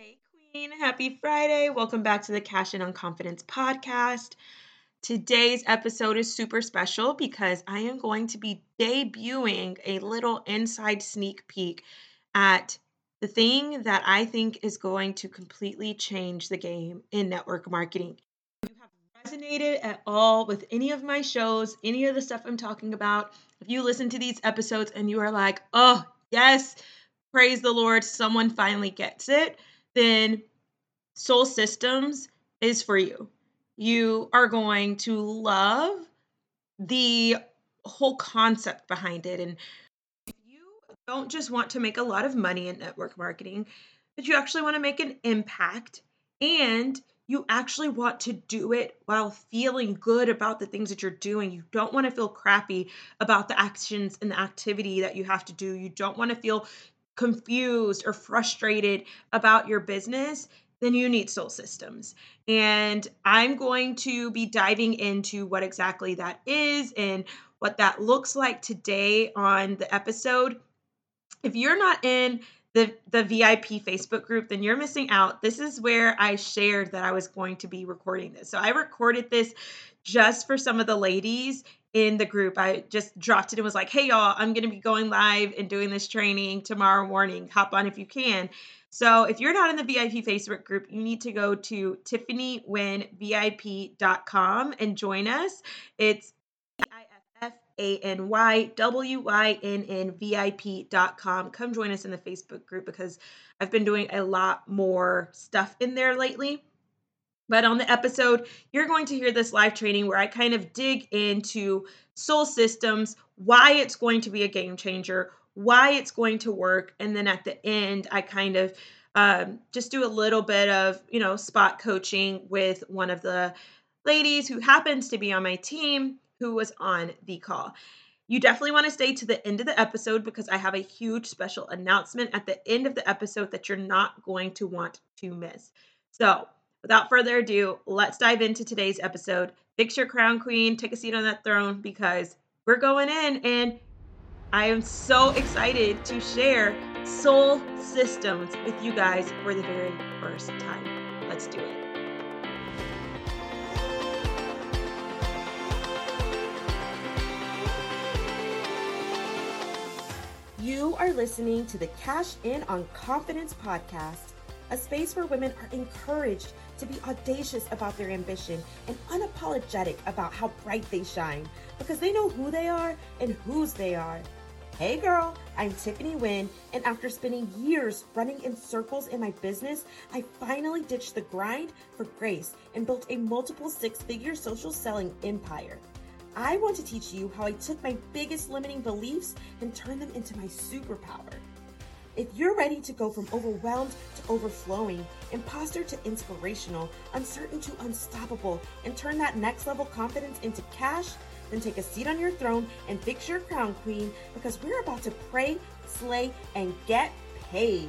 Hey, Queen. Happy Friday. Welcome back to the Cash In on Confidence podcast. Today's episode is super special because I am going to be debuting a little inside sneak peek at the thing that I think is going to completely change the game in network marketing. If you have resonated at all with any of my shows, any of the stuff I'm talking about, if you listen to these episodes and you are like, oh, yes, praise the Lord, someone finally gets it, then Soul Systems is for you. You are going to love the whole concept behind it. And if you don't just want to make a lot of money in network marketing, but you actually want to make an impact and you actually want to do it while feeling good about the things that you're doing. You don't want to feel crappy about the actions and the activity that you have to do. You don't want to feel confused or frustrated about your business. Then you need soul systems. And I'm going to be diving into what exactly that is and what that looks like today on the episode. If you're not in the the VIP Facebook group, then you're missing out. This is where I shared that I was going to be recording this. So I recorded this just for some of the ladies in the group. I just dropped it and was like, "Hey y'all, I'm going to be going live and doing this training tomorrow morning. Hop on if you can." So if you're not in the VIP Facebook group, you need to go to tiffanywynnvip.com and join us. It's a N Y W Y N N V I P.com. Come join us in the Facebook group because I've been doing a lot more stuff in there lately. But on the episode, you're going to hear this live training where I kind of dig into soul systems, why it's going to be a game changer, why it's going to work. And then at the end, I kind of um, just do a little bit of, you know, spot coaching with one of the ladies who happens to be on my team who was on the call. You definitely want to stay to the end of the episode because I have a huge special announcement at the end of the episode that you're not going to want to miss. So, without further ado, let's dive into today's episode. Fix your crown, queen. Take a seat on that throne because we're going in, and I am so excited to share soul systems with you guys for the very first time. Let's do it. You are listening to the Cash In on Confidence podcast, a space where women are encouraged to be audacious about their ambition and unapologetic about how bright they shine because they know who they are and whose they are. Hey girl, I'm Tiffany Wynn, and after spending years running in circles in my business, I finally ditched the grind for grace and built a multiple six figure social selling empire. I want to teach you how I took my biggest limiting beliefs and turned them into my superpower. If you're ready to go from overwhelmed to overflowing, imposter to inspirational, uncertain to unstoppable, and turn that next level confidence into cash, then take a seat on your throne and fix your crown, queen, because we're about to pray, slay, and get paid.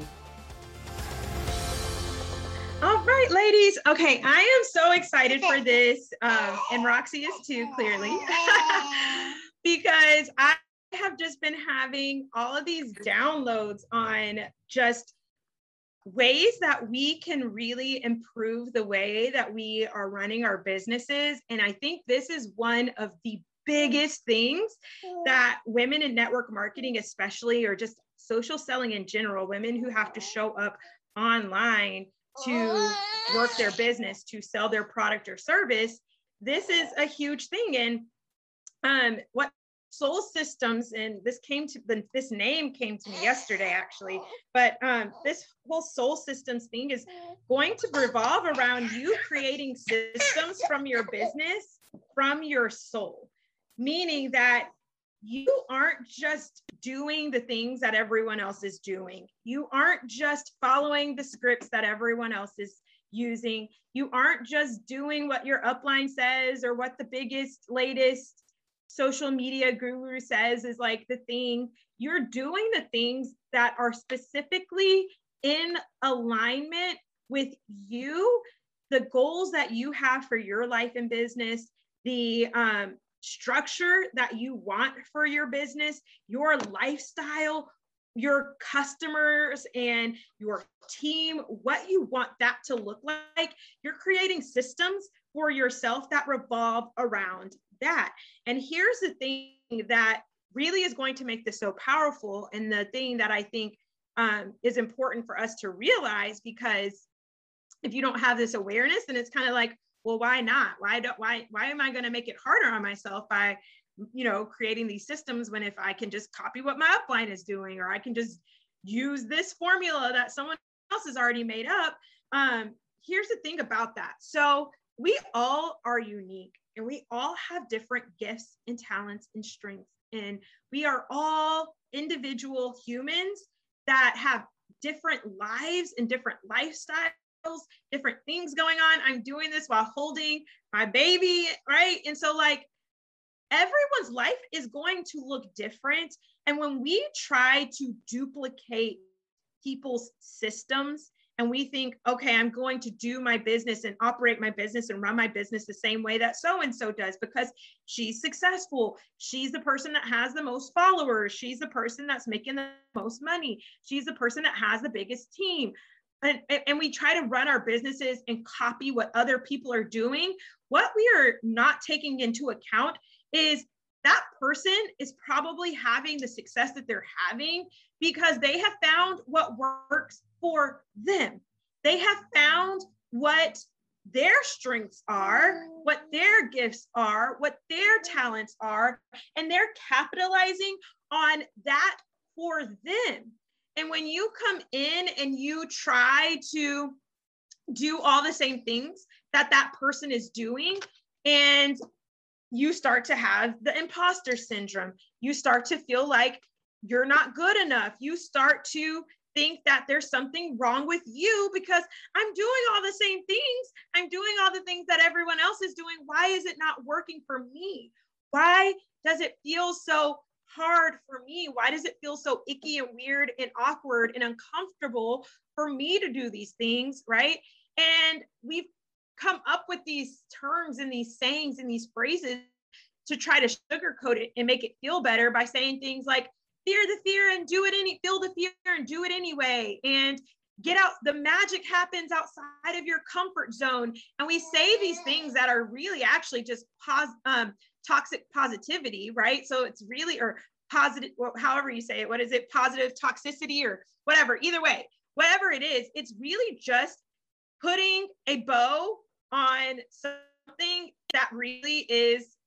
All right, ladies. Okay, I am so excited for this, um, and Roxy is too, clearly, because I have just been having all of these downloads on just ways that we can really improve the way that we are running our businesses. And I think this is one of the biggest things that women in network marketing, especially, or just social selling in general, women who have to show up online to work their business to sell their product or service this is a huge thing and um, what soul systems and this came to this name came to me yesterday actually but um, this whole soul systems thing is going to revolve around you creating systems from your business from your soul meaning that you aren't just doing the things that everyone else is doing. You aren't just following the scripts that everyone else is using. You aren't just doing what your upline says or what the biggest, latest social media guru says is like the thing. You're doing the things that are specifically in alignment with you, the goals that you have for your life and business, the um, structure that you want for your business, your lifestyle, your customers and your team, what you want that to look like, you're creating systems for yourself that revolve around that. And here's the thing that really is going to make this so powerful, and the thing that I think um, is important for us to realize because if you don't have this awareness, then it's kind of like, well, why not? Why don't why why am I going to make it harder on myself by you know creating these systems when if I can just copy what my upline is doing or I can just use this formula that someone else has already made up. Um, here's the thing about that. So we all are unique and we all have different gifts and talents and strengths. And we are all individual humans that have different lives and different lifestyles, different things going on. I'm doing this while holding my baby, right? And so, like, everyone's life is going to look different. And when we try to duplicate people's systems and we think, okay, I'm going to do my business and operate my business and run my business the same way that so and so does because she's successful. She's the person that has the most followers. She's the person that's making the most money. She's the person that has the biggest team. And, and we try to run our businesses and copy what other people are doing. What we are not taking into account is that person is probably having the success that they're having because they have found what works for them. They have found what their strengths are, what their gifts are, what their talents are, and they're capitalizing on that for them. And when you come in and you try to do all the same things that that person is doing, and you start to have the imposter syndrome, you start to feel like you're not good enough. You start to think that there's something wrong with you because I'm doing all the same things. I'm doing all the things that everyone else is doing. Why is it not working for me? Why does it feel so hard for me? Why does it feel so icky and weird and awkward and uncomfortable for me to do these things? Right. And we've come up with these terms and these sayings and these phrases to try to sugarcoat it and make it feel better by saying things like, fear the fear and do it any feel the fear and do it anyway and get out the magic happens outside of your comfort zone. And we say these things that are really actually just pos- um, toxic positivity right? So it's really or positive however you say it what is it positive toxicity or whatever either way whatever it is it's really just putting a bow on something that really is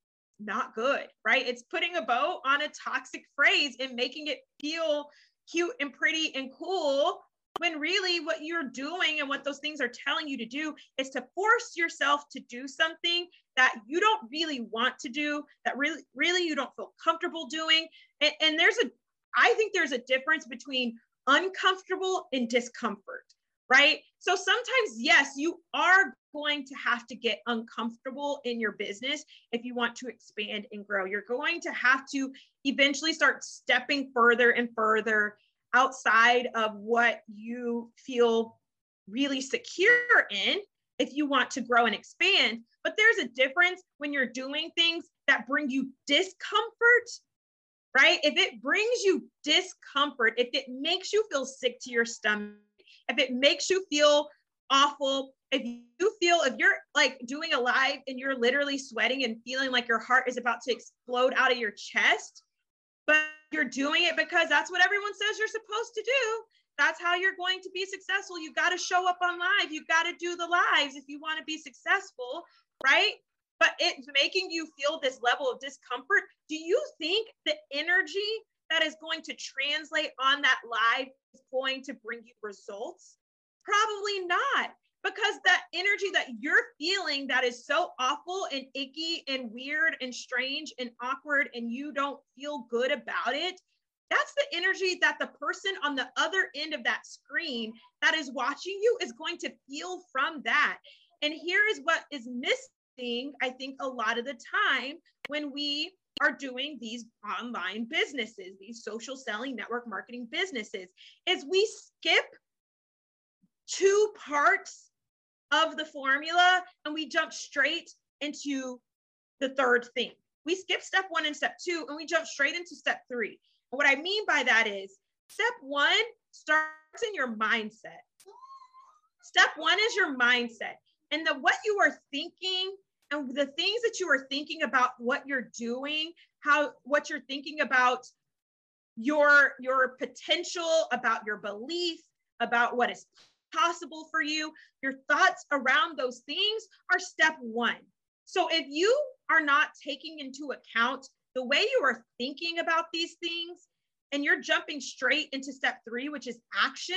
not good, right? It's putting a bow on a toxic phrase and making it feel cute and pretty and cool when really what you're doing and what those things are telling you to do is to force yourself to do something that you don't really want to do that really really you don't feel comfortable doing and, and there's a i think there's a difference between uncomfortable and discomfort right? So sometimes, yes, you are going to have to get uncomfortable in your business if you want to expand and grow. You're going to have to eventually start stepping further and further outside of what you feel really secure in if you want to grow and expand. But there's a difference when you're doing things that bring you discomfort right? If it brings you discomfort, if it makes you feel sick to your stomach, if it makes you feel awful, if you feel, if you're like doing a live and you're literally sweating and feeling like your heart is about to explode out of your chest, but you're doing it because that's what everyone says you're supposed to do. That's how you're going to be successful. You got to show up on live. You got to do the lives if you want to be successful, right? But it's making you feel this level of discomfort. Do you think the energy that is going to translate on that live is going to bring you results? Probably not. Because that energy that you're feeling that is so awful and icky and weird and strange and awkward, and you don't feel good about it, that's the energy that the person on the other end of that screen that is watching you is going to feel from that. And here is what is missing, I think, a lot of the time when we are doing these online businesses, these social selling network marketing businesses, is we skip two parts of the formula and we jump straight into the third thing. We skip step one and step two and we jump straight into step three. And what I mean by that is Step one starts in your mindset. Step one is your mindset. And the what you are thinking and the things that you are thinking about what you're doing, how what you're thinking about your your potential, about your belief, about what is possible for you, your thoughts around those things are step 1. So if you are not taking into account the way you are thinking about these things and you're jumping straight into step 3 which is action,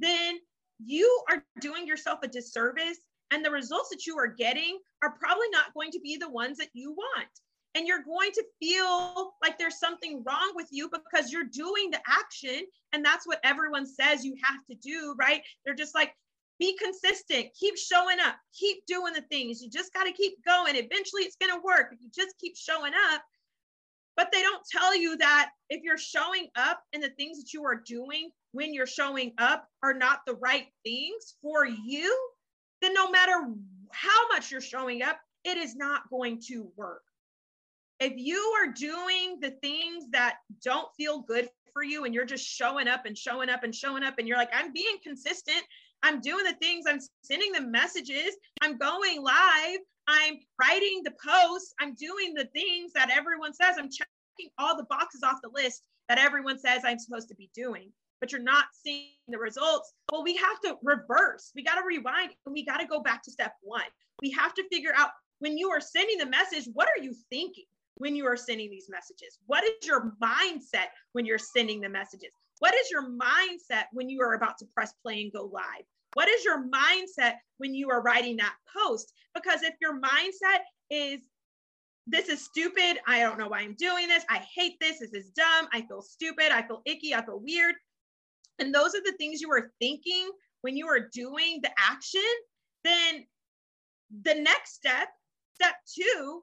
then you are doing yourself a disservice and the results that you are getting are probably not going to be the ones that you want. And you're going to feel like there's something wrong with you because you're doing the action. And that's what everyone says you have to do, right? They're just like, be consistent, keep showing up, keep doing the things. You just got to keep going. Eventually, it's going to work if you just keep showing up. But they don't tell you that if you're showing up and the things that you are doing when you're showing up are not the right things for you, then no matter how much you're showing up, it is not going to work. If you are doing the things that don't feel good for you and you're just showing up and showing up and showing up and you're like, I'm being consistent, I'm doing the things, I'm sending the messages, I'm going live, I'm writing the posts, I'm doing the things that everyone says, I'm checking all the boxes off the list that everyone says I'm supposed to be doing but you're not seeing the results. Well, we have to reverse. We got to rewind and we got to go back to step one. We have to figure out when you are sending the message, what are you thinking when you are sending these messages? What is your mindset when you're sending the messages? What is your mindset when you are about to press play and go live? What is your mindset when you are writing that post? Because if your mindset is, this is stupid. I don't know why I'm doing this. I hate this. This is dumb. I feel stupid. I feel icky. I feel weird and those are the things you are thinking when you are doing the action, then the next step, step two,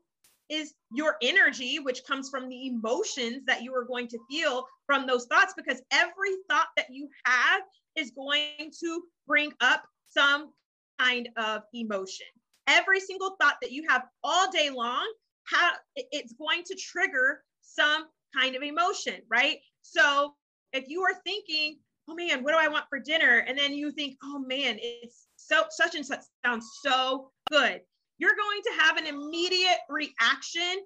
is your energy, which comes from the emotions that you are going to feel from those thoughts, because every thought that you have is going to bring up some kind of emotion. Every single thought that you have all day long, it's going to trigger some kind of emotion, right? So if you are thinking, oh man, what do I want for dinner? And then you think, oh man, it's so such and such sounds so good. You're going to have an immediate reaction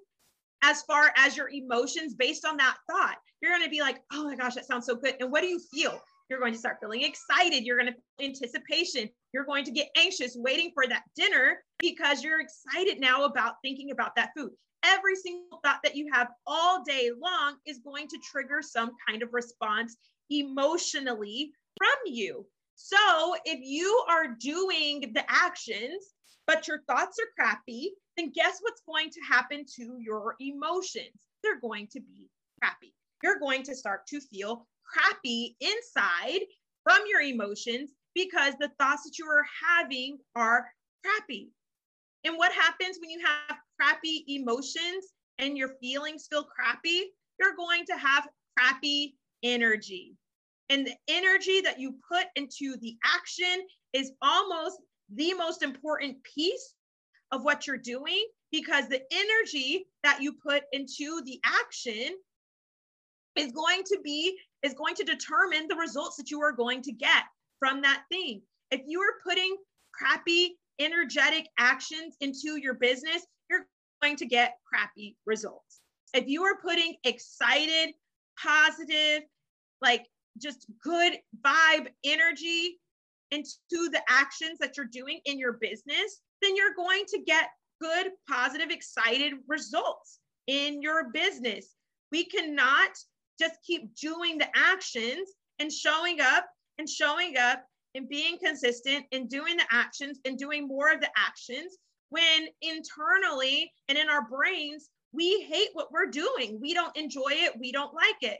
as far as your emotions based on that thought. You're going to be like, oh my gosh, that sounds so good. And what do you feel? You're going to start feeling excited. You're going to anticipation. You're going to get anxious waiting for that dinner because you're excited now about thinking about that food. Every single thought that you have all day long is going to trigger some kind of response emotionally from you. So if you are doing the actions, but your thoughts are crappy, then guess what's going to happen to your emotions? They're going to be crappy. You're going to start to feel crappy inside from your emotions because the thoughts that you are having are crappy. And what happens when you have crappy emotions and your feelings feel crappy? You're going to have crappy energy. And the energy that you put into the action is almost the most important piece of what you're doing because the energy that you put into the action is going to be is going to determine the results that you are going to get from that thing. If you are putting crappy energetic actions into your business, you're going to get crappy results. If you are putting excited, positive, like just good vibe energy into the actions that you're doing in your business, then you're going to get good, positive, excited results in your business. We cannot just keep doing the actions and showing up and showing up and being consistent and doing the actions and doing more of the actions when internally and in our brains, we hate what we're doing. We don't enjoy it. We don't like it.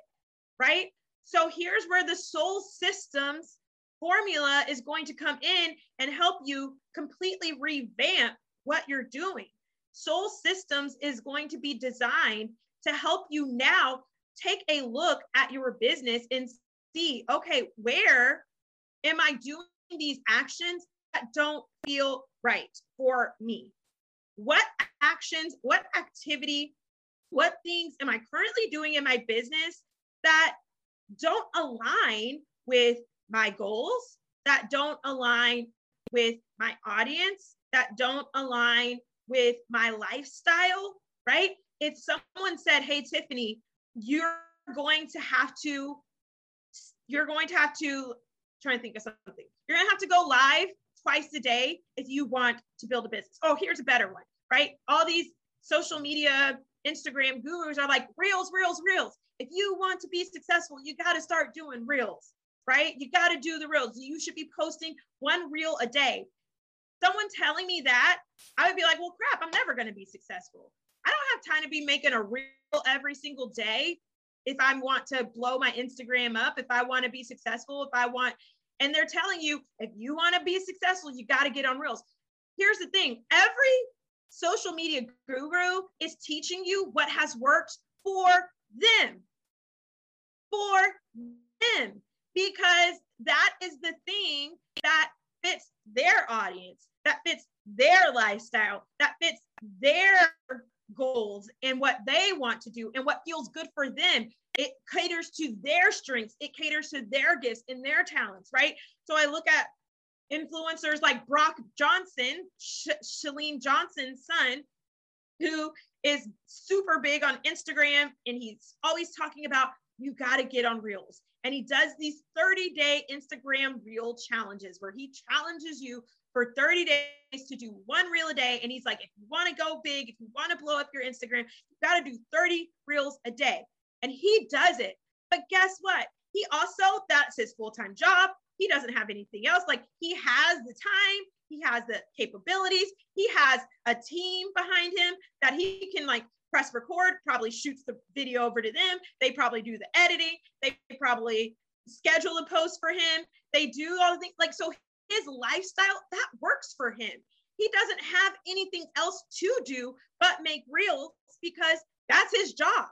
Right. So here's where the soul systems formula is going to come in and help you completely revamp what you're doing. Soul systems is going to be designed to help you now take a look at your business and see okay, where am I doing these actions that don't feel right for me? What actions, what activity, what things am I currently doing in my business that don't align with my goals, that don't align with my audience, that don't align with my lifestyle, right? If someone said, Hey, Tiffany, you're going to have to, you're going to have to, trying to think of something, you're going to have to go live twice a day if you want to build a business. Oh, here's a better one, right? All these social media, Instagram gurus are like, Reels, Reels, Reels. If you want to be successful, you got to start doing Reels, right? You got to do the Reels. You should be posting one Reel a day. Someone telling me that, I would be like, well, crap, I'm never going to be successful. I don't have time to be making a reel every single day if I want to blow my Instagram up, if I want to be successful, if I want, and they're telling you, if you want to be successful, you got to get on reels. Here's the thing every social media guru is teaching you what has worked for them. For them. Because that is the thing that fits their audience, that fits their lifestyle, that fits their goals and what they want to do and what feels good for them. It caters to their strengths, it caters to their gifts and their talents, right? So I look at influencers like Brock Johnson, Sh- Chalene Johnson's son, who is super big on Instagram and he's always talking about you got to get on reels. And he does these 30 day Instagram reel challenges where he challenges you for 30 days to do one reel a day. And he's like, if you want to go big, if you want to blow up your Instagram, you got to do 30 reels a day. And he does it. But guess what? He also, that's his full time job. He doesn't have anything else. Like he has the time, he has the capabilities, he has a team behind him that he can like press record, probably shoots the video over to them. They probably do the editing. They probably schedule a post for him. They do all the things like so his lifestyle that works for him. He doesn't have anything else to do but make reels because that's his job.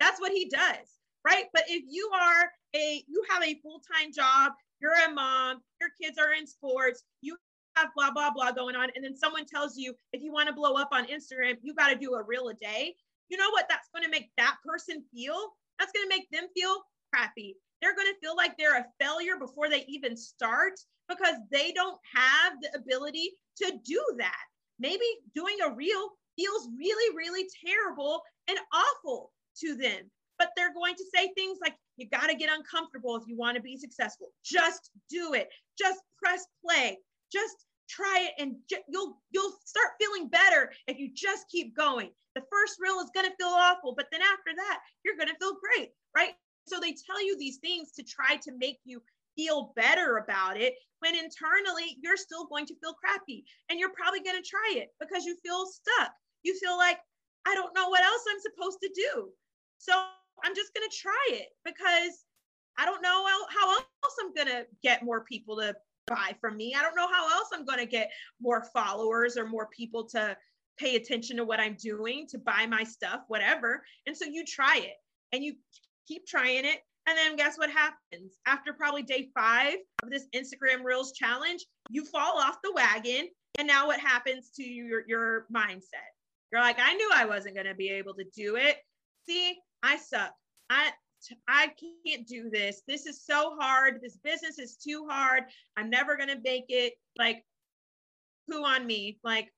That's what he does, right? But if you are a you have a full-time job, you're a mom, your kids are in sports, you have blah blah blah going on and then someone tells you if you want to blow up on Instagram, you got to do a reel a day. You know what that's going to make that person feel? That's going to make them feel crappy. They're going to feel like they're a failure before they even start because they don't have the ability to do that. Maybe doing a reel feels really, really terrible and awful to them. But they're going to say things like, you got to get uncomfortable if you want to be successful. Just do it. Just press play. Just try it and ju- you'll you'll start feeling better if you just keep going. The first reel is going to feel awful, but then after that, you're going to feel great, right? So they tell you these things to try to make you feel better about it when internally you're still going to feel crappy and you're probably going to try it because you feel stuck. You feel like, I don't know what else I'm supposed to do. So I'm just going to try it because I don't know how else I'm going to get more people to buy from me. I don't know how else I'm going to get more followers or more people to pay attention to what I'm doing, to buy my stuff, whatever. And so you try it and you keep trying it and then guess what happens? After probably day five of this Instagram Reels challenge, you fall off the wagon. And now what happens to your, your mindset? You're like, I knew I wasn't going to be able to do it. See, I suck. I, I can't do this. This is so hard. This business is too hard. I'm never going to make it. Like, who on me? Like,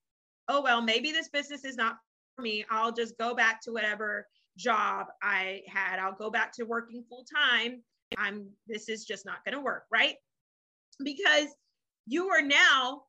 oh, well, maybe this business is not for me. I'll just go back to whatever job I had. I'll go back to working full time. I'm this is just not going to work, right? Because you are now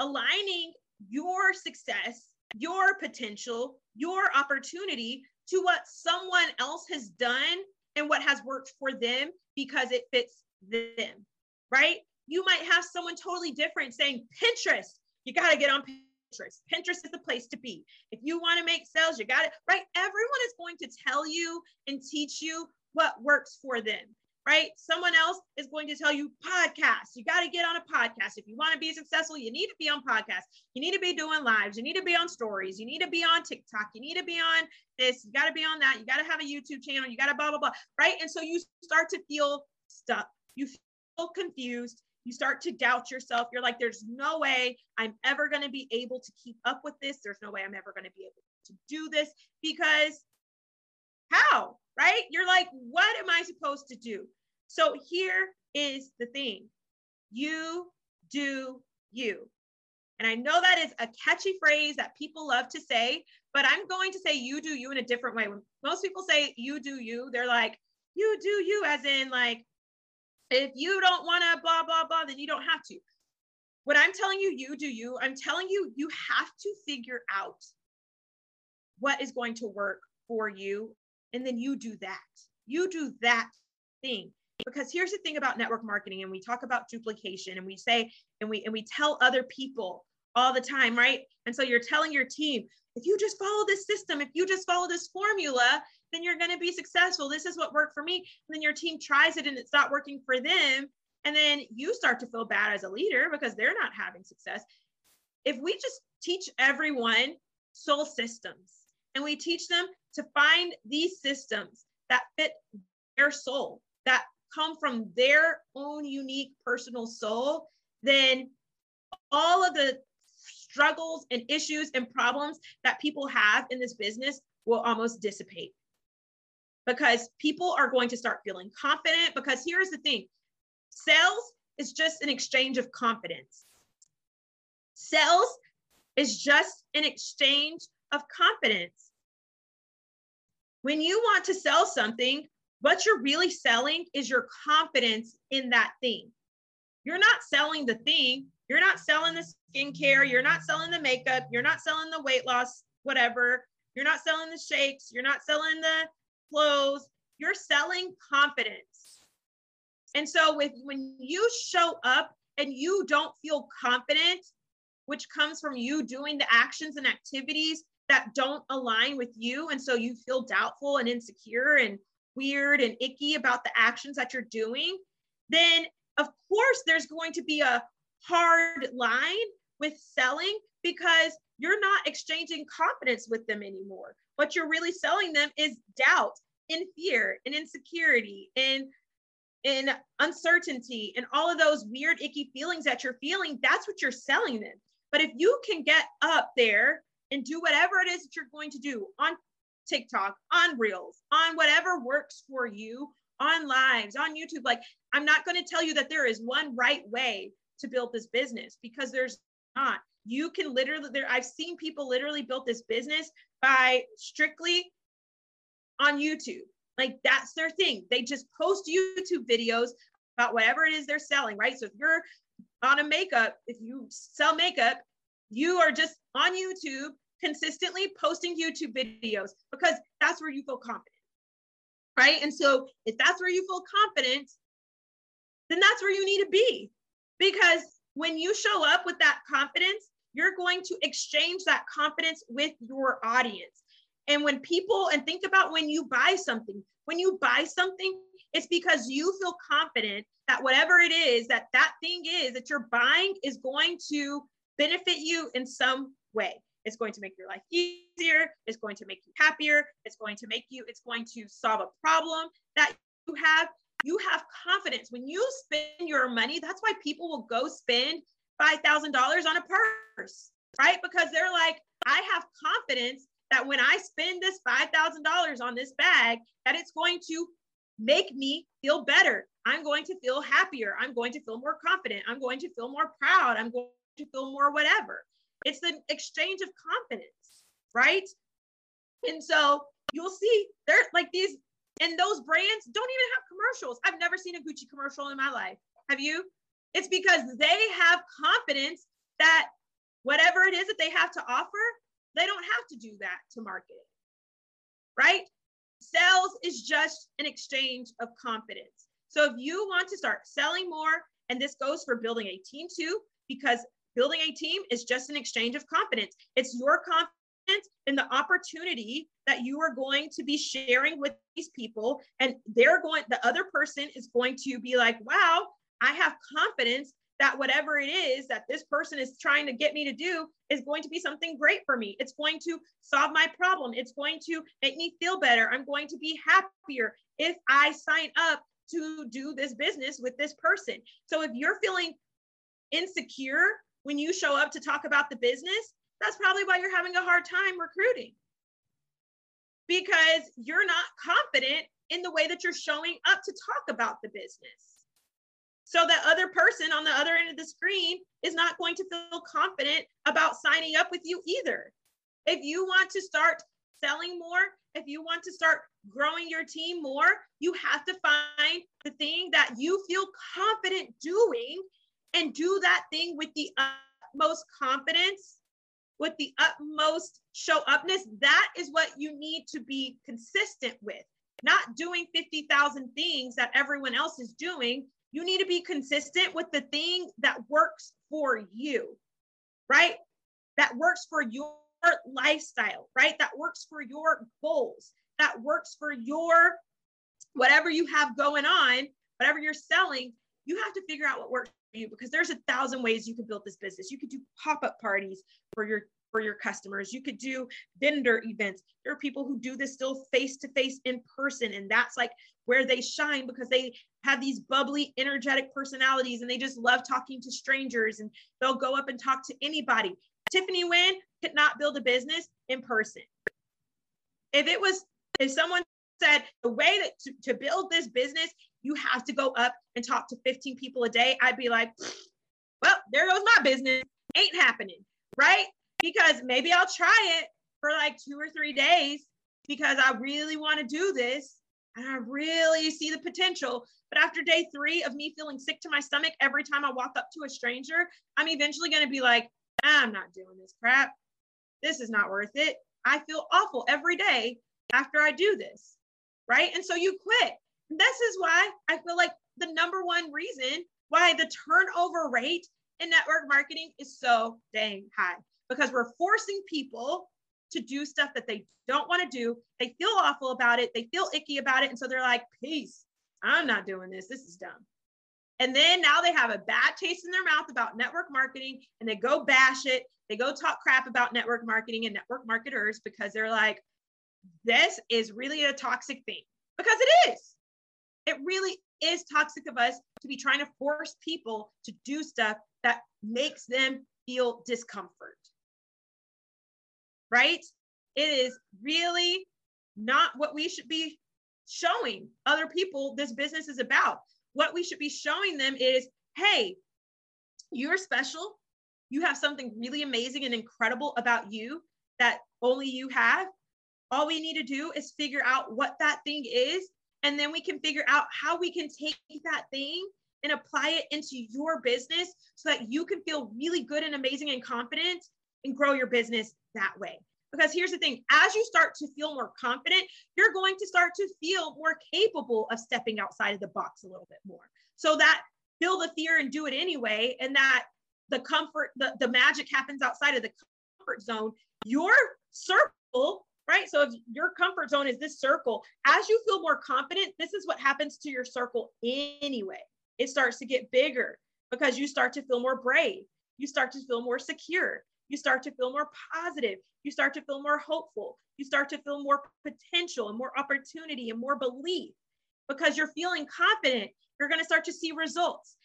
aligning your success, your potential, your opportunity to what someone else has done and what has worked for them because it fits them, right? You might have someone totally different saying, Pinterest, you got to get on Pinterest. Pinterest is the place to be. If you want to make sales, you got it, right? Everyone is going to tell you and teach you what works for them, right? Someone else is going to tell you podcasts. You got to get on a podcast. If you want to be successful, you need to be on podcasts. You need to be doing lives. You need to be on stories. You need to be on TikTok. You need to be on this. You got to be on that. You got to have a YouTube channel. You got to blah, blah, blah, right? And so you start to feel stuck. You feel confused you start to doubt yourself. You're like, there's no way I'm ever going to be able to keep up with this. There's no way I'm ever going to be able to do this because how? Right? You're like, what am I supposed to do? So here is the thing you do you. And I know that is a catchy phrase that people love to say, but I'm going to say you do you in a different way. When most people say you do you, they're like, you do you, as in, like, if you don't want to blah, blah, blah, then you don't have to. What I'm telling you, you do you. I'm telling you, you have to figure out what is going to work for you. And then you do that. You do that thing. Because here's the thing about network marketing, and we talk about duplication and we say, and we and we tell other people all the time, right? And so you're telling your team, if you just follow this system, if you just follow this formula, then you're going to be successful. This is what worked for me. And then your team tries it and it's not working for them. And then you start to feel bad as a leader because they're not having success. If we just teach everyone soul systems and we teach them to find these systems that fit their soul, that come from their own unique personal soul, then all of the struggles and issues and problems that people have in this business will almost dissipate because people are going to start feeling confident. Because here's the thing sales is just an exchange of confidence. Sales is just an exchange of confidence. When you want to sell something, what you're really selling is your confidence in that thing. You're not selling the thing, you're not selling the skincare, you're not selling the makeup, you're not selling the weight loss, whatever. You're not selling the shakes, you're not selling the clothes, you're selling confidence. And so with when you show up and you don't feel confident, which comes from you doing the actions and activities that don't align with you and so you feel doubtful and insecure and weird and icky about the actions that you're doing, then of course there's going to be a hard line with selling because you're not exchanging confidence with them anymore. What you're really selling them is doubt and fear and insecurity and and uncertainty and all of those weird icky feelings that you're feeling that's what you're selling them but if you can get up there and do whatever it is that you're going to do on tiktok on reels on whatever works for you on lives on youtube like i'm not going to tell you that there is one right way to build this business because there's not you can literally there i've seen people literally build this business by strictly on YouTube. Like that's their thing. They just post YouTube videos about whatever it is they're selling, right? So if you're on a makeup, if you sell makeup, you are just on YouTube consistently posting YouTube videos because that's where you feel confident. Right. And so if that's where you feel confident, then that's where you need to be. Because when you show up with that confidence, you're going to exchange that confidence with your audience. And when people, and think about when you buy something, when you buy something, it's because you feel confident that whatever it is that that thing is that you're buying is going to benefit you in some way. It's going to make your life easier. It's going to make you happier. It's going to make you, it's going to solve a problem that you have. You have confidence. When you spend your money, that's why people will go spend $5,000 on a purse, right? Because they're like, I have confidence that when I spend this $5,000 on this bag, that it's going to make me feel better. I'm going to feel happier. I'm going to feel more confident. I'm going to feel more proud. I'm going to feel more whatever. It's the exchange of confidence, right? And so you'll see there like these and those brands don't even have commercials. I've never seen a Gucci commercial in my life. Have you? It's because they have confidence that whatever it is that they have to offer, they don't have to do that to market it, right? Sales is just an exchange of confidence. So if you want to start selling more, and this goes for building a team too, because building a team is just an exchange of confidence. It's your confidence in the opportunity that you are going to be sharing with these people. And they're going, the other person is going to be like, wow, I have confidence that whatever it is that this person is trying to get me to do is going to be something great for me. It's going to solve my problem. It's going to make me feel better. I'm going to be happier if I sign up to do this business with this person. So if you're feeling insecure when you show up to talk about the business, that's probably why you're having a hard time recruiting because you're not confident in the way that you're showing up to talk about the business. So that other person on the other end of the screen is not going to feel confident about signing up with you either. If you want to start selling more, if you want to start growing your team more, you have to find the thing that you feel confident doing and do that thing with the utmost confidence, with the utmost show upness. That is what you need to be consistent with, not doing 50,000 things that everyone else is doing. You need to be consistent with the thing that works for you, right? That works for your lifestyle, right? That works for your goals, that works for your whatever you have going on, whatever you're selling. You have to figure out what works you because there's a thousand ways you could build this business. You could do pop-up parties for your for your customers. You could do vendor events. There are people who do this still face to face in person, and that's like where they shine because they have these bubbly, energetic personalities and they just love talking to strangers and they'll go up and talk to anybody. Tiffany Wynn could not build a business in person. If it was, if someone said the way that to, to build this business, you have to go up and talk to 15 people a day, I'd be like, well, there goes my business. Ain't happening, right? Because maybe I'll try it for like two or three days because I really want to do this and I really see the potential. But after day three of me feeling sick to my stomach every time I walk up to a stranger, I'm eventually going to be like, I'm not doing this crap. This is not worth it. I feel awful every day after I do this. Right. And so you quit. This is why I feel like the number one reason why the turnover rate in network marketing is so dang high because we're forcing people to do stuff that they don't want to do. They feel awful about it. They feel icky about it. And so they're like, peace. I'm not doing this. This is dumb. And then now they have a bad taste in their mouth about network marketing and they go bash it. They go talk crap about network marketing and network marketers because they're like, this is really a toxic thing because it is. It really is toxic of us to be trying to force people to do stuff that makes them feel discomfort. Right? It is really not what we should be showing other people this business is about what we should be showing them is hey, you're special. You have something really amazing and incredible about you that only you have. All we need to do is figure out what that thing is. And then we can figure out how we can take that thing and apply it into your business so that you can feel really good and amazing and confident and grow your business that way. Because here's the thing as you start to feel more confident, you're going to start to feel more capable of stepping outside of the box a little bit more. So that feel the fear and do it anyway, and that the comfort, the, the magic happens outside of the comfort zone. Your circle, right? So if your comfort zone is this circle, as you feel more confident, this is what happens to your circle anyway. It starts to get bigger because you start to feel more brave. You start to feel more secure you start to feel more positive. You start to feel more hopeful. You start to feel more potential and more opportunity and more belief because you're feeling confident. You're going to start to see results.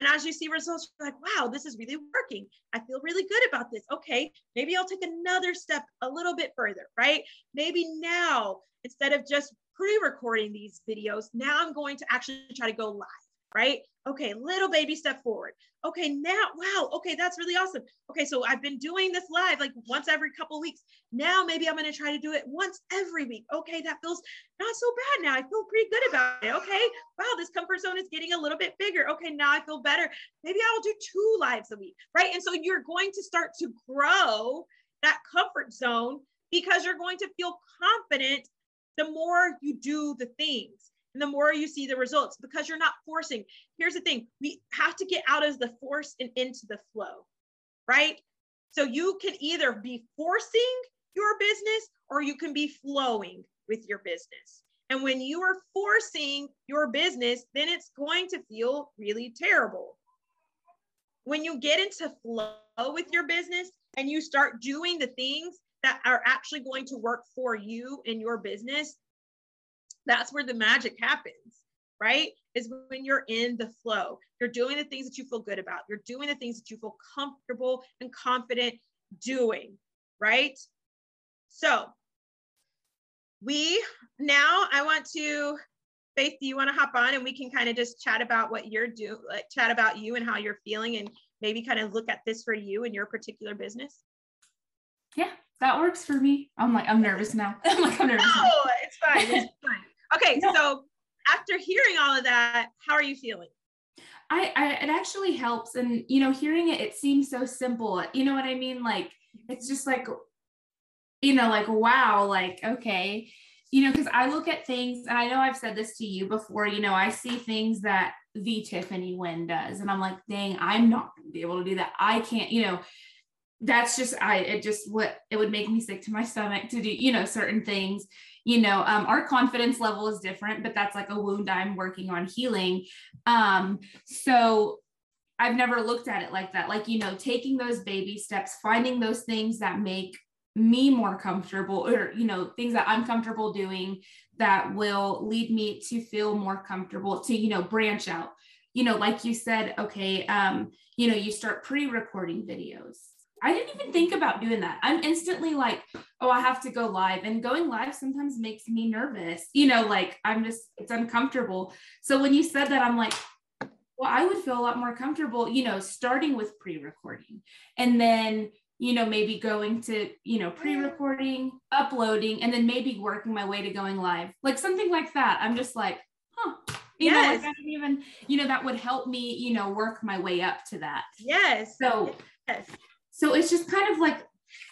And as you see results, you're like, wow, this is really working. I feel really good about this. Okay, maybe I'll take another step a little bit further, right? Maybe now, instead of just pre recording these videos, now I'm going to actually try to go live, right? Okay, little baby step forward. Okay, now, wow, okay, that's really awesome. Okay, so I've been doing this live like once every couple weeks. Now maybe I'm gonna try to do it once every week. Okay, that feels not so bad now. I feel pretty good about it. Okay, wow, this comfort zone is getting a little bit bigger. Okay, now I feel better. Maybe I'll do two lives a week, right? And so you're going to start to grow that comfort zone because you're going to feel confident the more you do the things and the more you see the results because you're not forcing. Here's the thing we have to get out of the force and into the flow, right? So you can either be forcing your business or you can be flowing with your business. And when you are forcing your business, then it's going to feel really terrible. When you get into flow with your business and you start doing the things that are actually going to work for you in your business, that's where the magic happens, right? Is when you're in the flow. You're doing the things that you feel good about. You're doing the things that you feel comfortable and confident doing, right? So, we now I want to Faith, do you want to hop on and we can kind of just chat about what you're doing, like chat about you and how you're feeling and maybe kind of look at this for you and your particular business? Yeah, that works for me. I'm like, I'm nervous now. I'm like, I'm nervous. No, now. it's fine. It's fine. Okay, no. so after hearing all of that, how are you feeling? I, I, it actually helps. And, you know, hearing it, it seems so simple. You know what I mean? Like, it's just like, you know, like, wow, like, okay you know, because I look at things, and I know I've said this to you before, you know, I see things that the Tiffany Wen does, and I'm like, dang, I'm not gonna be able to do that. I can't, you know, that's just I it just what it would make me sick to my stomach to do, you know, certain things. You know, um, our confidence level is different, but that's like a wound I'm working on healing. Um, so I've never looked at it like that. Like, you know, taking those baby steps, finding those things that make me more comfortable or you know things that i'm comfortable doing that will lead me to feel more comfortable to you know branch out you know like you said okay um you know you start pre-recording videos i didn't even think about doing that i'm instantly like oh i have to go live and going live sometimes makes me nervous you know like i'm just it's uncomfortable so when you said that i'm like well i would feel a lot more comfortable you know starting with pre-recording and then you know, maybe going to, you know, pre-recording, uploading, and then maybe working my way to going live, like something like that. I'm just like, huh, you yes. know, like even, you know, that would help me, you know, work my way up to that. Yes. So, yes. So it's just kind of like,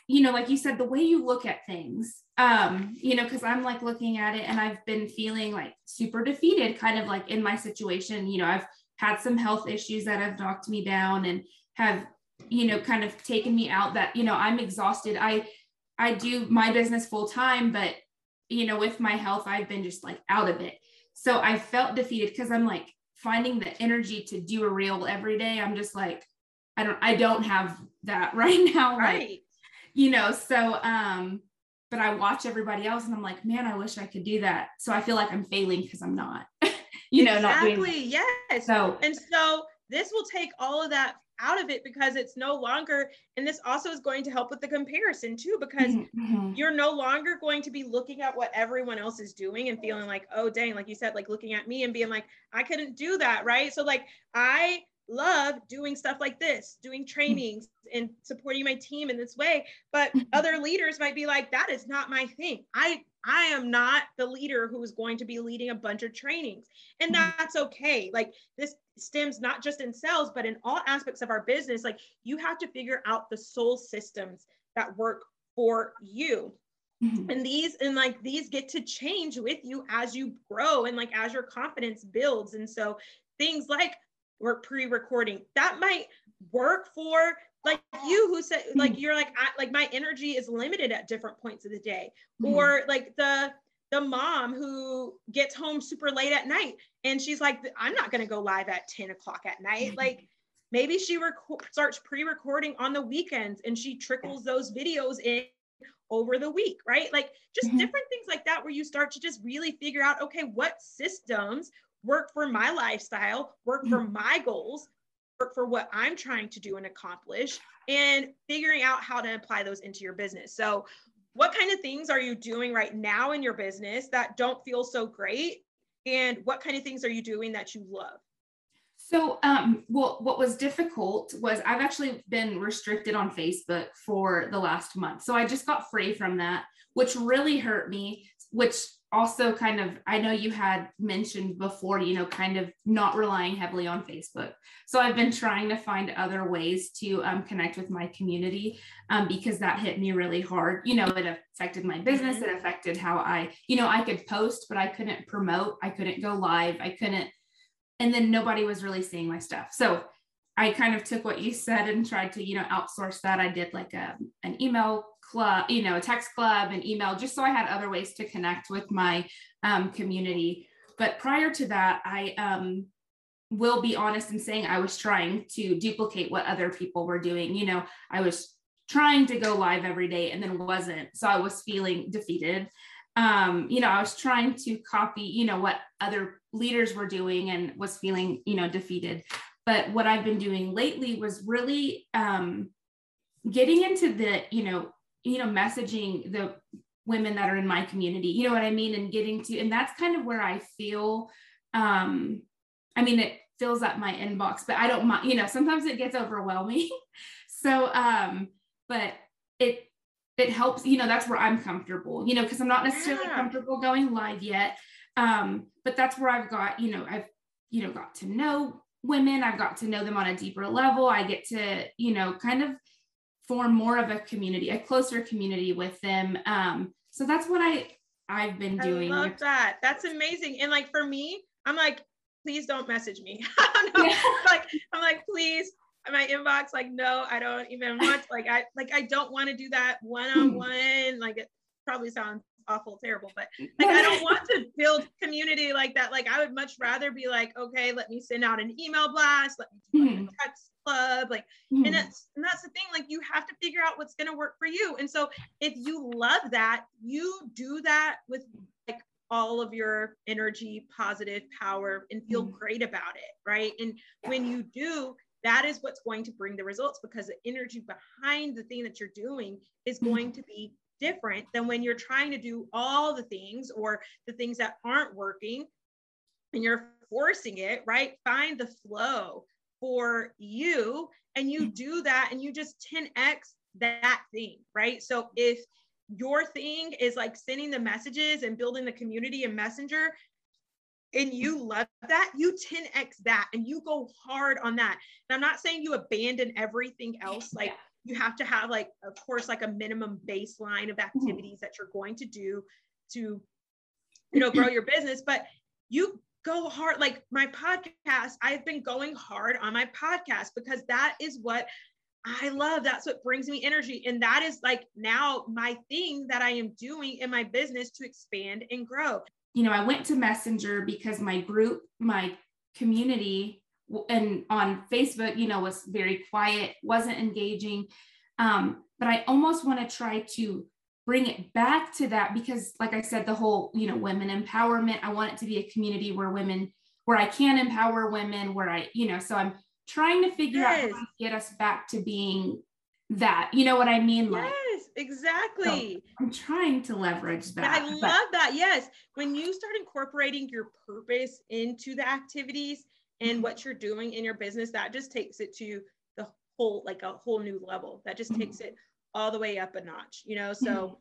you know, like you said, the way you look at things, um, you know, because I'm like looking at it and I've been feeling like super defeated, kind of like in my situation. You know, I've had some health issues that have knocked me down and have you know kind of taken me out that you know i'm exhausted. I i do my business full time but you know with my health i've been just like out of it. So i felt defeated because i'm like finding the energy to do a reel every day. I'm just like i don't i don't have that right now right like, you know so um but i watch everybody else and i'm like man i wish i could do that so i feel like i'm failing because i'm not you know exactly. not doing yes so and so this will take all of that out of it because it's no longer and this also is going to help with the comparison too because mm-hmm, mm-hmm. you're no longer going to be looking at what everyone else is doing and feeling like oh dang like you said like looking at me and being like i couldn't do that right so like i love doing stuff like this doing mm-hmm. trainings and supporting my team in this way but mm-hmm. other leaders might be like that is not my thing i I am not the leader who is going to be leading a bunch of trainings. And mm-hmm. that's okay. Like this stems not just in sales, but in all aspects of our business. Like you have to figure out the soul systems that work for you. Mm-hmm. And these and like these get to change with you as you grow and like as your confidence builds. And so things like work pre-recording that might work for like you who said like you're like I, like my energy is limited at different points of the day mm-hmm. or like the the mom who gets home super late at night and she's like i'm not going to go live at 10 o'clock at night mm-hmm. like maybe she rec- starts pre-recording on the weekends and she trickles those videos in over the week right like just mm-hmm. different things like that where you start to just really figure out okay what systems work for my lifestyle work for mm-hmm. my goals work for what i'm trying to do and accomplish and figuring out how to apply those into your business. So what kind of things are you doing right now in your business that don't feel so great? And what kind of things are you doing that you love? So um, well what was difficult was i've actually been restricted on facebook for the last month. So i just got free from that which really hurt me which also kind of i know you had mentioned before you know kind of not relying heavily on facebook so i've been trying to find other ways to um, connect with my community um, because that hit me really hard you know it affected my business mm-hmm. it affected how i you know i could post but i couldn't promote i couldn't go live i couldn't and then nobody was really seeing my stuff so I kind of took what you said and tried to, you know, outsource that. I did like a, an email club, you know, a text club and email, just so I had other ways to connect with my um, community. But prior to that, I um, will be honest in saying I was trying to duplicate what other people were doing. You know, I was trying to go live every day and then wasn't. So I was feeling defeated. Um, you know, I was trying to copy, you know, what other leaders were doing and was feeling, you know, defeated. But what I've been doing lately was really um, getting into the, you know, you know, messaging the women that are in my community you know what i mean? And getting to and that's kind of where i feel um i mean it fills up my inbox but i don't mind you know sometimes it gets overwhelming. So um but it it helps you know that's where i'm comfortable you know because i'm not necessarily yeah. comfortable going live yet. Um but that's where i've got you know i've you know got to know women i've got to know them on a deeper level. I get to you know kind of form more of a community a closer community with them. Um so that's what i i've been doing i love that. That's amazing. And like for me i'm like please don't message me. Yeah. like i'm like please my inbox like no i don't even want like i like i don't want to do that one-on-one. Like it probably sounds awful terrible but like i don't want to build community like that. Like i would much rather be like okay let me send out an email blast. Let me do like, a hmm. text club like mm-hmm. and that's and that's the thing like you have to figure out what's going to work for you and so if you love that you do that with like all of your energy positive power and feel mm-hmm. great about it right and when you do that is what's going to bring the results because the energy behind the thing that you're doing is mm-hmm. going to be different than when you're trying to do all the things or the things that aren't working and you're forcing it, right? Find the flow for you and you do that and you just 10x that thing, right? So if your thing is like sending the messages and building the community and messenger and you love that, you 10x that and you go hard on that. And I'm not saying you abandon everything else. Like yeah. you have to have like, of course, like a minimum baseline of mm-hmm. activities mm-hmm. that you're going to do to, you know, grow your business, but you go hard. Like my podcast, I've been going hard on my podcast because that is what I love. That's what brings me energy. And that is like now my thing that I am doing in my business to expand and grow you know, I went to Messenger because my group, my community, and on Facebook, you know, was very quiet, wasn't engaging. Um, but I almost want to try to bring it back to that because, like I said, the whole, you know, women empowerment, I want it to be a community where women, where I can empower women, where I, you know, so I'm trying to figure yes. out how to get us back to being that. You know what I mean? Like, yes, exactly. So I'm trying to leverage that. I but- love that. Yes. When you start incorporating your purpose into the activities and mm-hmm. what you're doing in your business, that just takes it to the whole, like a whole new level. That just mm-hmm. takes it all the way up a notch, you know? So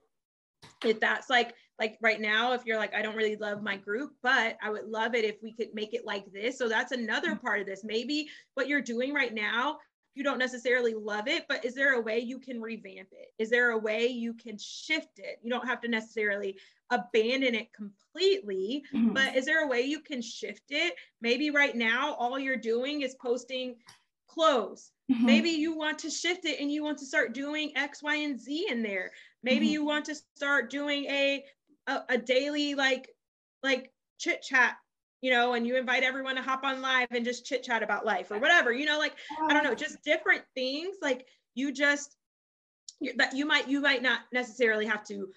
mm-hmm. if that's like, like right now, if you're like, I don't really love my group, but I would love it if we could make it like this. So that's another mm-hmm. part of this. Maybe what you're doing right now you don't necessarily love it, but is there a way you can revamp it? Is there a way you can shift it? You don't have to necessarily abandon it completely, mm-hmm. but is there a way you can shift it? Maybe right now, all you're doing is posting clothes. Mm-hmm. Maybe you want to shift it and you want to start doing X, Y, and Z in there. Maybe mm-hmm. you want to start doing a, a, a daily like like chit chat you know, and you invite everyone to hop on live and just chit chat about life or whatever, you know, like I don't know, just different things. Like you just that you might you might not necessarily have to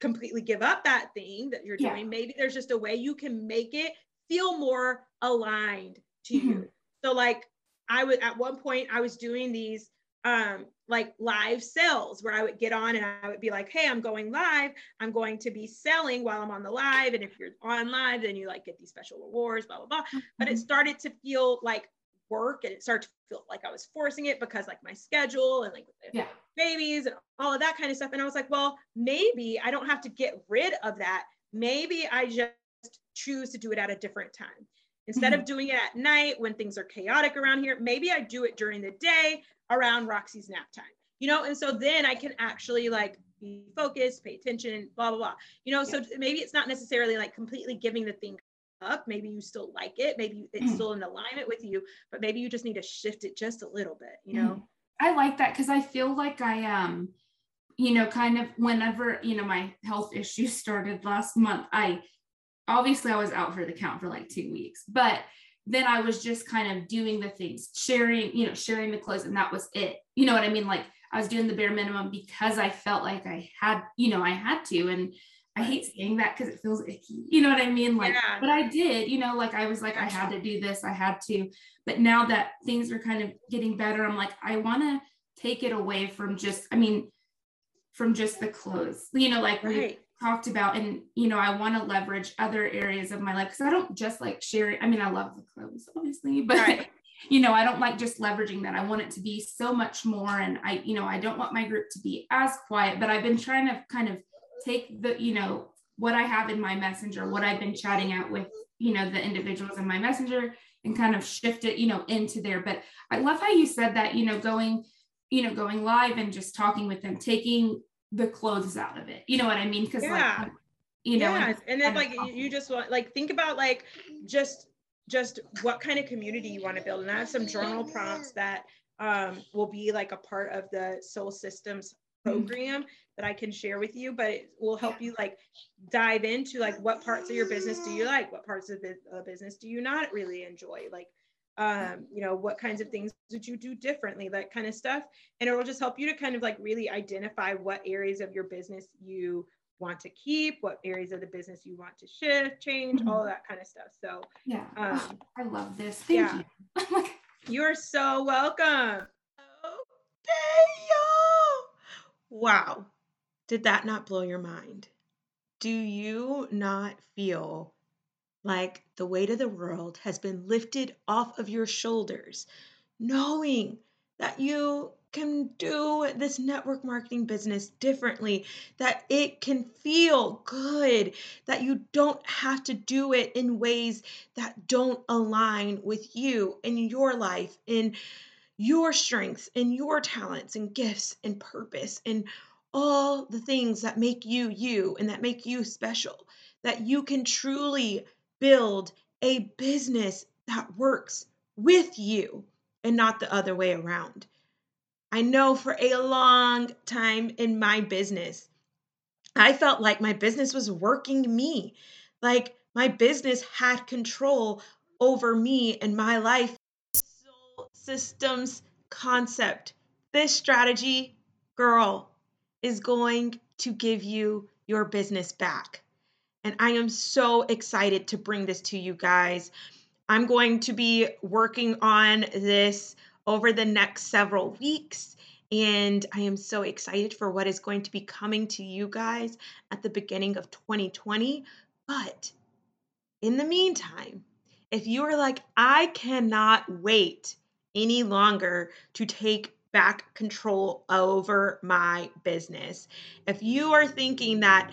completely give up that thing that you're doing. Yeah. Maybe there's just a way you can make it feel more aligned to mm-hmm. you. So like I would at one point I was doing these um like live sales where I would get on and I would be like, hey, I'm going live. I'm going to be selling while I'm on the live. And if you're on live, then you like get these special rewards, blah, blah, blah. Mm-hmm. But it mm-hmm. started to feel like work and it started to feel like I was forcing it because like my schedule and like yeah. babies and all of that kind of stuff. And I was like, well, maybe I don't have to get rid of that. Maybe I just choose to do it at a different time. Instead mm-hmm. of doing it at night when things are chaotic around here, maybe I do it during the day around Roxy's nap time, you know? And so then I can actually like be focused, pay attention, blah, blah, blah, you know? Yeah. So maybe it's not necessarily like completely giving the thing up. Maybe you still like it. Maybe it's mm. still in alignment with you, but maybe you just need to shift it just a little bit, you know? Mm. I like that because I feel like I, um, you know, kind of whenever, you know, my health issues started last month, I obviously I was out for the count for like two weeks, but then I was just kind of doing the things, sharing, you know, sharing the clothes, and that was it. You know what I mean? Like I was doing the bare minimum because I felt like I had, you know, I had to. And I hate saying that because it feels icky. You know what I mean? Like, yeah. but I did, you know, like I was like, I had to do this, I had to. But now that things are kind of getting better, I'm like, I want to take it away from just, I mean, from just the clothes. You know, like Right. Talked about, and you know, I want to leverage other areas of my life because I don't just like sharing. I mean, I love the clothes, obviously, but Right. you know, I don't like just leveraging that. I want it to be so much more. And I, you know, I don't want my group to be as quiet, but I've been trying to kind of take the, you know, what I have in my messenger, what I've been chatting out with, you know, the individuals in my messenger and kind of shift it, you know, into there. But I love how you said that, you know, going, you know, going live and just talking with them, taking the clothes out of it. You know what I mean? Because Yeah. like, you know, yes. and then like you- you just want like think about like just just what kind of community you want to build and i have some journal prompts that um, will be like a part of the soul systems Mm-hmm. program that i can share with you but it will help you like dive into like what parts of your business do you like what parts of the uh, business do you not really enjoy like um you know what kinds of things would you do differently that kind of stuff and it will just help you to kind of like really identify what areas of your business you want to keep, what areas of the business you want to shift, change, Mhm. all that kind of stuff. So yeah, Um, Oh, I love this. Thank yeah. you. You're so welcome. Okay, y'all. Wow. Did that not blow your mind? Do you not feel like the weight of the world has been lifted off of your shoulders, knowing that you can do this network marketing business differently, that it can feel good, that you don't have to do it in ways that don't align with you in your life, in your strengths, and your talents, and gifts, and purpose, and all the things that make you you and that make you special, that you can truly build a business that works with you and not the other way around. I know for a long time in my business, I felt like my business was working me. Like my business had control over me and my life. Soul systems concept. This strategy, girl, is going to give you your business back. And I am so excited to bring this to you guys. I'm going to be working on this over the next several weeks. And I am so excited for what is going to be coming to you guys at the beginning of 2020. But in the meantime, if you are like, I cannot wait any longer to take back control over my business, if you are thinking that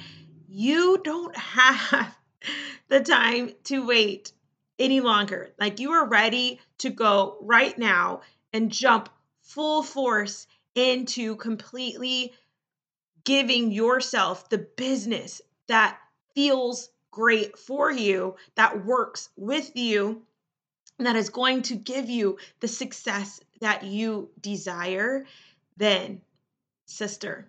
you don't have the time to wait any longer, like you are ready to go right now and jump full force into completely giving yourself the business that feels great for you, that works with you, and that is going to give you the success that you desire, then, sister,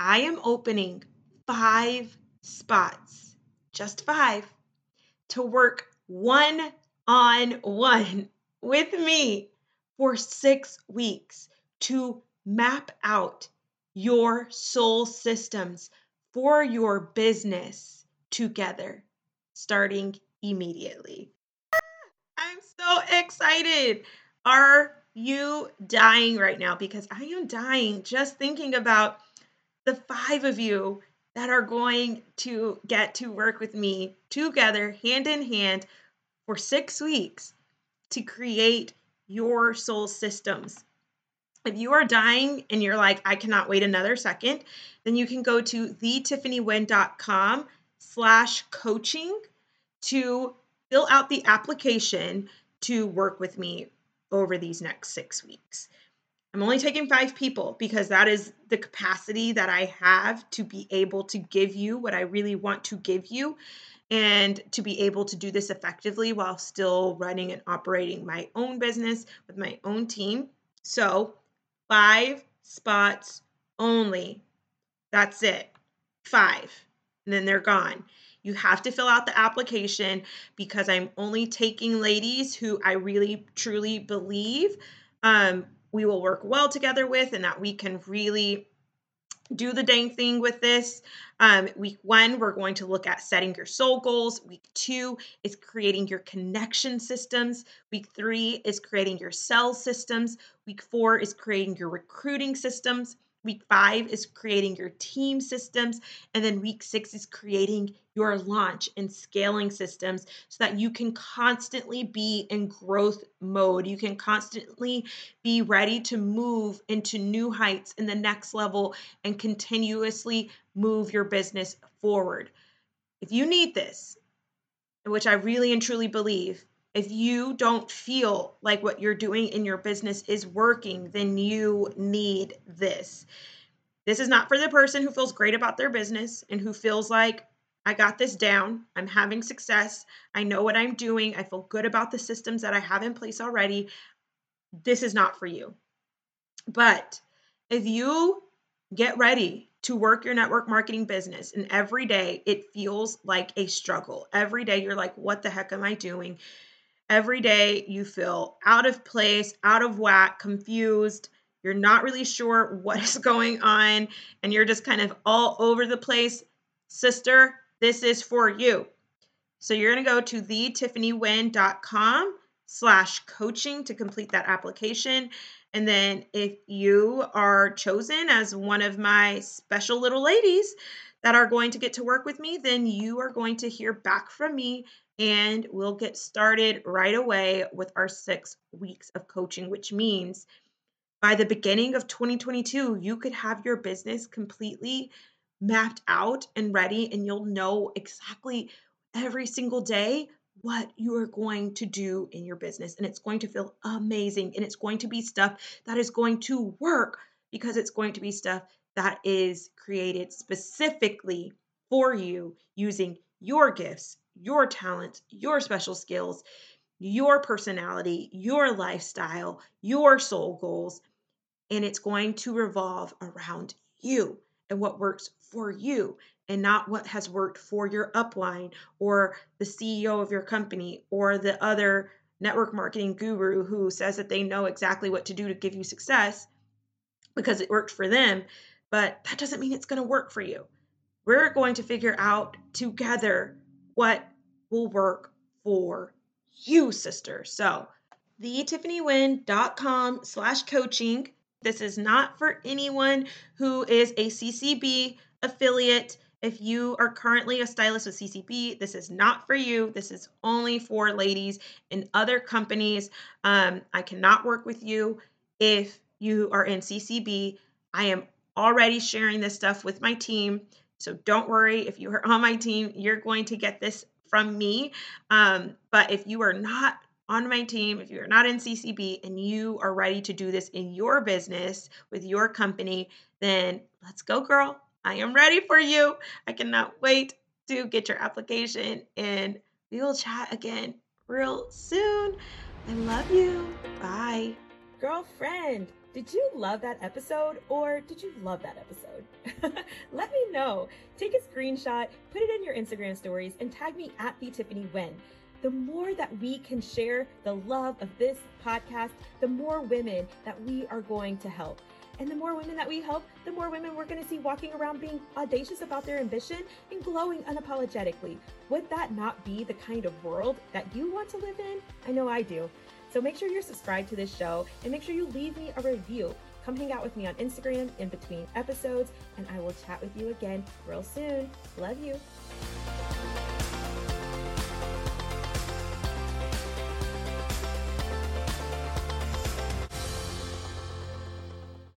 I am opening five spots, just five, to work one on one with me for six weeks to map out your soul systems for your business together, starting immediately. I'm so excited. Are you dying right now? Because I am dying just thinking about the five of you that are going to get to work with me together, hand in hand, for six weeks to create your soul systems. If you are dying and you're like, I cannot wait another second, then you can go to thetiffanywen.com slash coaching to fill out the application to work with me over these next six weeks. I'm only taking five people because that is the capacity that I have to be able to give you what I really want to give you and to be able to do this effectively while still running and operating my own business with my own team. So, five spots only. That's it. Five. And then they're gone. You have to fill out the application because I'm only taking ladies who I really truly believe um, we will work well together with and that we can really do the dang thing with this. Um, week one, we're going to look at setting your soul goals. Week two is creating your connection systems. Week three is creating your sell systems. Week four is creating your recruiting systems. Week five is creating your team systems. And then week six is creating your launch and scaling systems so that you can constantly be in growth mode. You can constantly be ready to move into new heights in the next level and continuously move your business forward. If you need this, which I really and truly believe, if you don't feel like what you're doing in your business is working, then you need this. This is not for the person who feels great about their business and who feels like, I got this down. I'm having success. I know what I'm doing. I feel good about the systems that I have in place already. This is not for you. But if you get ready to work your network marketing business and every day it feels like a struggle, every day you're like, what the heck am I doing? Every day you feel out of place, out of whack, confused. You're not really sure what is going on, and you're just kind of all over the place. Sister, this is for you. So you're going to go to thetiffanywen.com slash coaching to complete that application. And then if you are chosen as one of my special little ladies that are going to get to work with me, then you are going to hear back from me and we'll get started right away with our six weeks of coaching, which means by the beginning of 2022, you could have your business completely mapped out and ready, and you'll know exactly every single day what you are going to do in your business. And it's going to feel amazing. And it's going to be stuff that is going to work because it's going to be stuff that is created specifically for you using your gifts, your talents, your special skills, your personality, your lifestyle, your soul goals. And it's going to revolve around you and what works for you and not what has worked for your upline or the CEO of your company or the other network marketing guru who says that they know exactly what to do to give you success because it worked for them. But that doesn't mean it's going to work for you. We're going to figure out together what will work for you, sister. So, thetiffanywen.com slash coaching. This is not for anyone who is a CCB affiliate. If you are currently a stylist with CCB, this is not for you. This is only for ladies in other companies. Um, I cannot work with you if you are in CCB. I am already sharing this stuff with my team. So don't worry. If you are on my team, you're going to get this from me. Um, but if you are not on my team, if you're not in CCB and you are ready to do this in your business with your company, then let's go, girl. I am ready for you. I cannot wait to get your application and we will chat again real soon. I love you. Bye. Girlfriend, did you love that episode or did you love that episode? Let me know. Take a screenshot, put it in your Instagram stories, and tag me at the Tiffany Wen. The more that we can share the love of this podcast, the more women that we are going to help. And the more women that we help, the more women we're going to see walking around being audacious about their ambition and glowing unapologetically. Would that not be the kind of world that you want to live in? I know I do. So make sure you're subscribed to this show and make sure you leave me a review. Come hang out with me on Instagram in between episodes, and I will chat with you again real soon. Love you.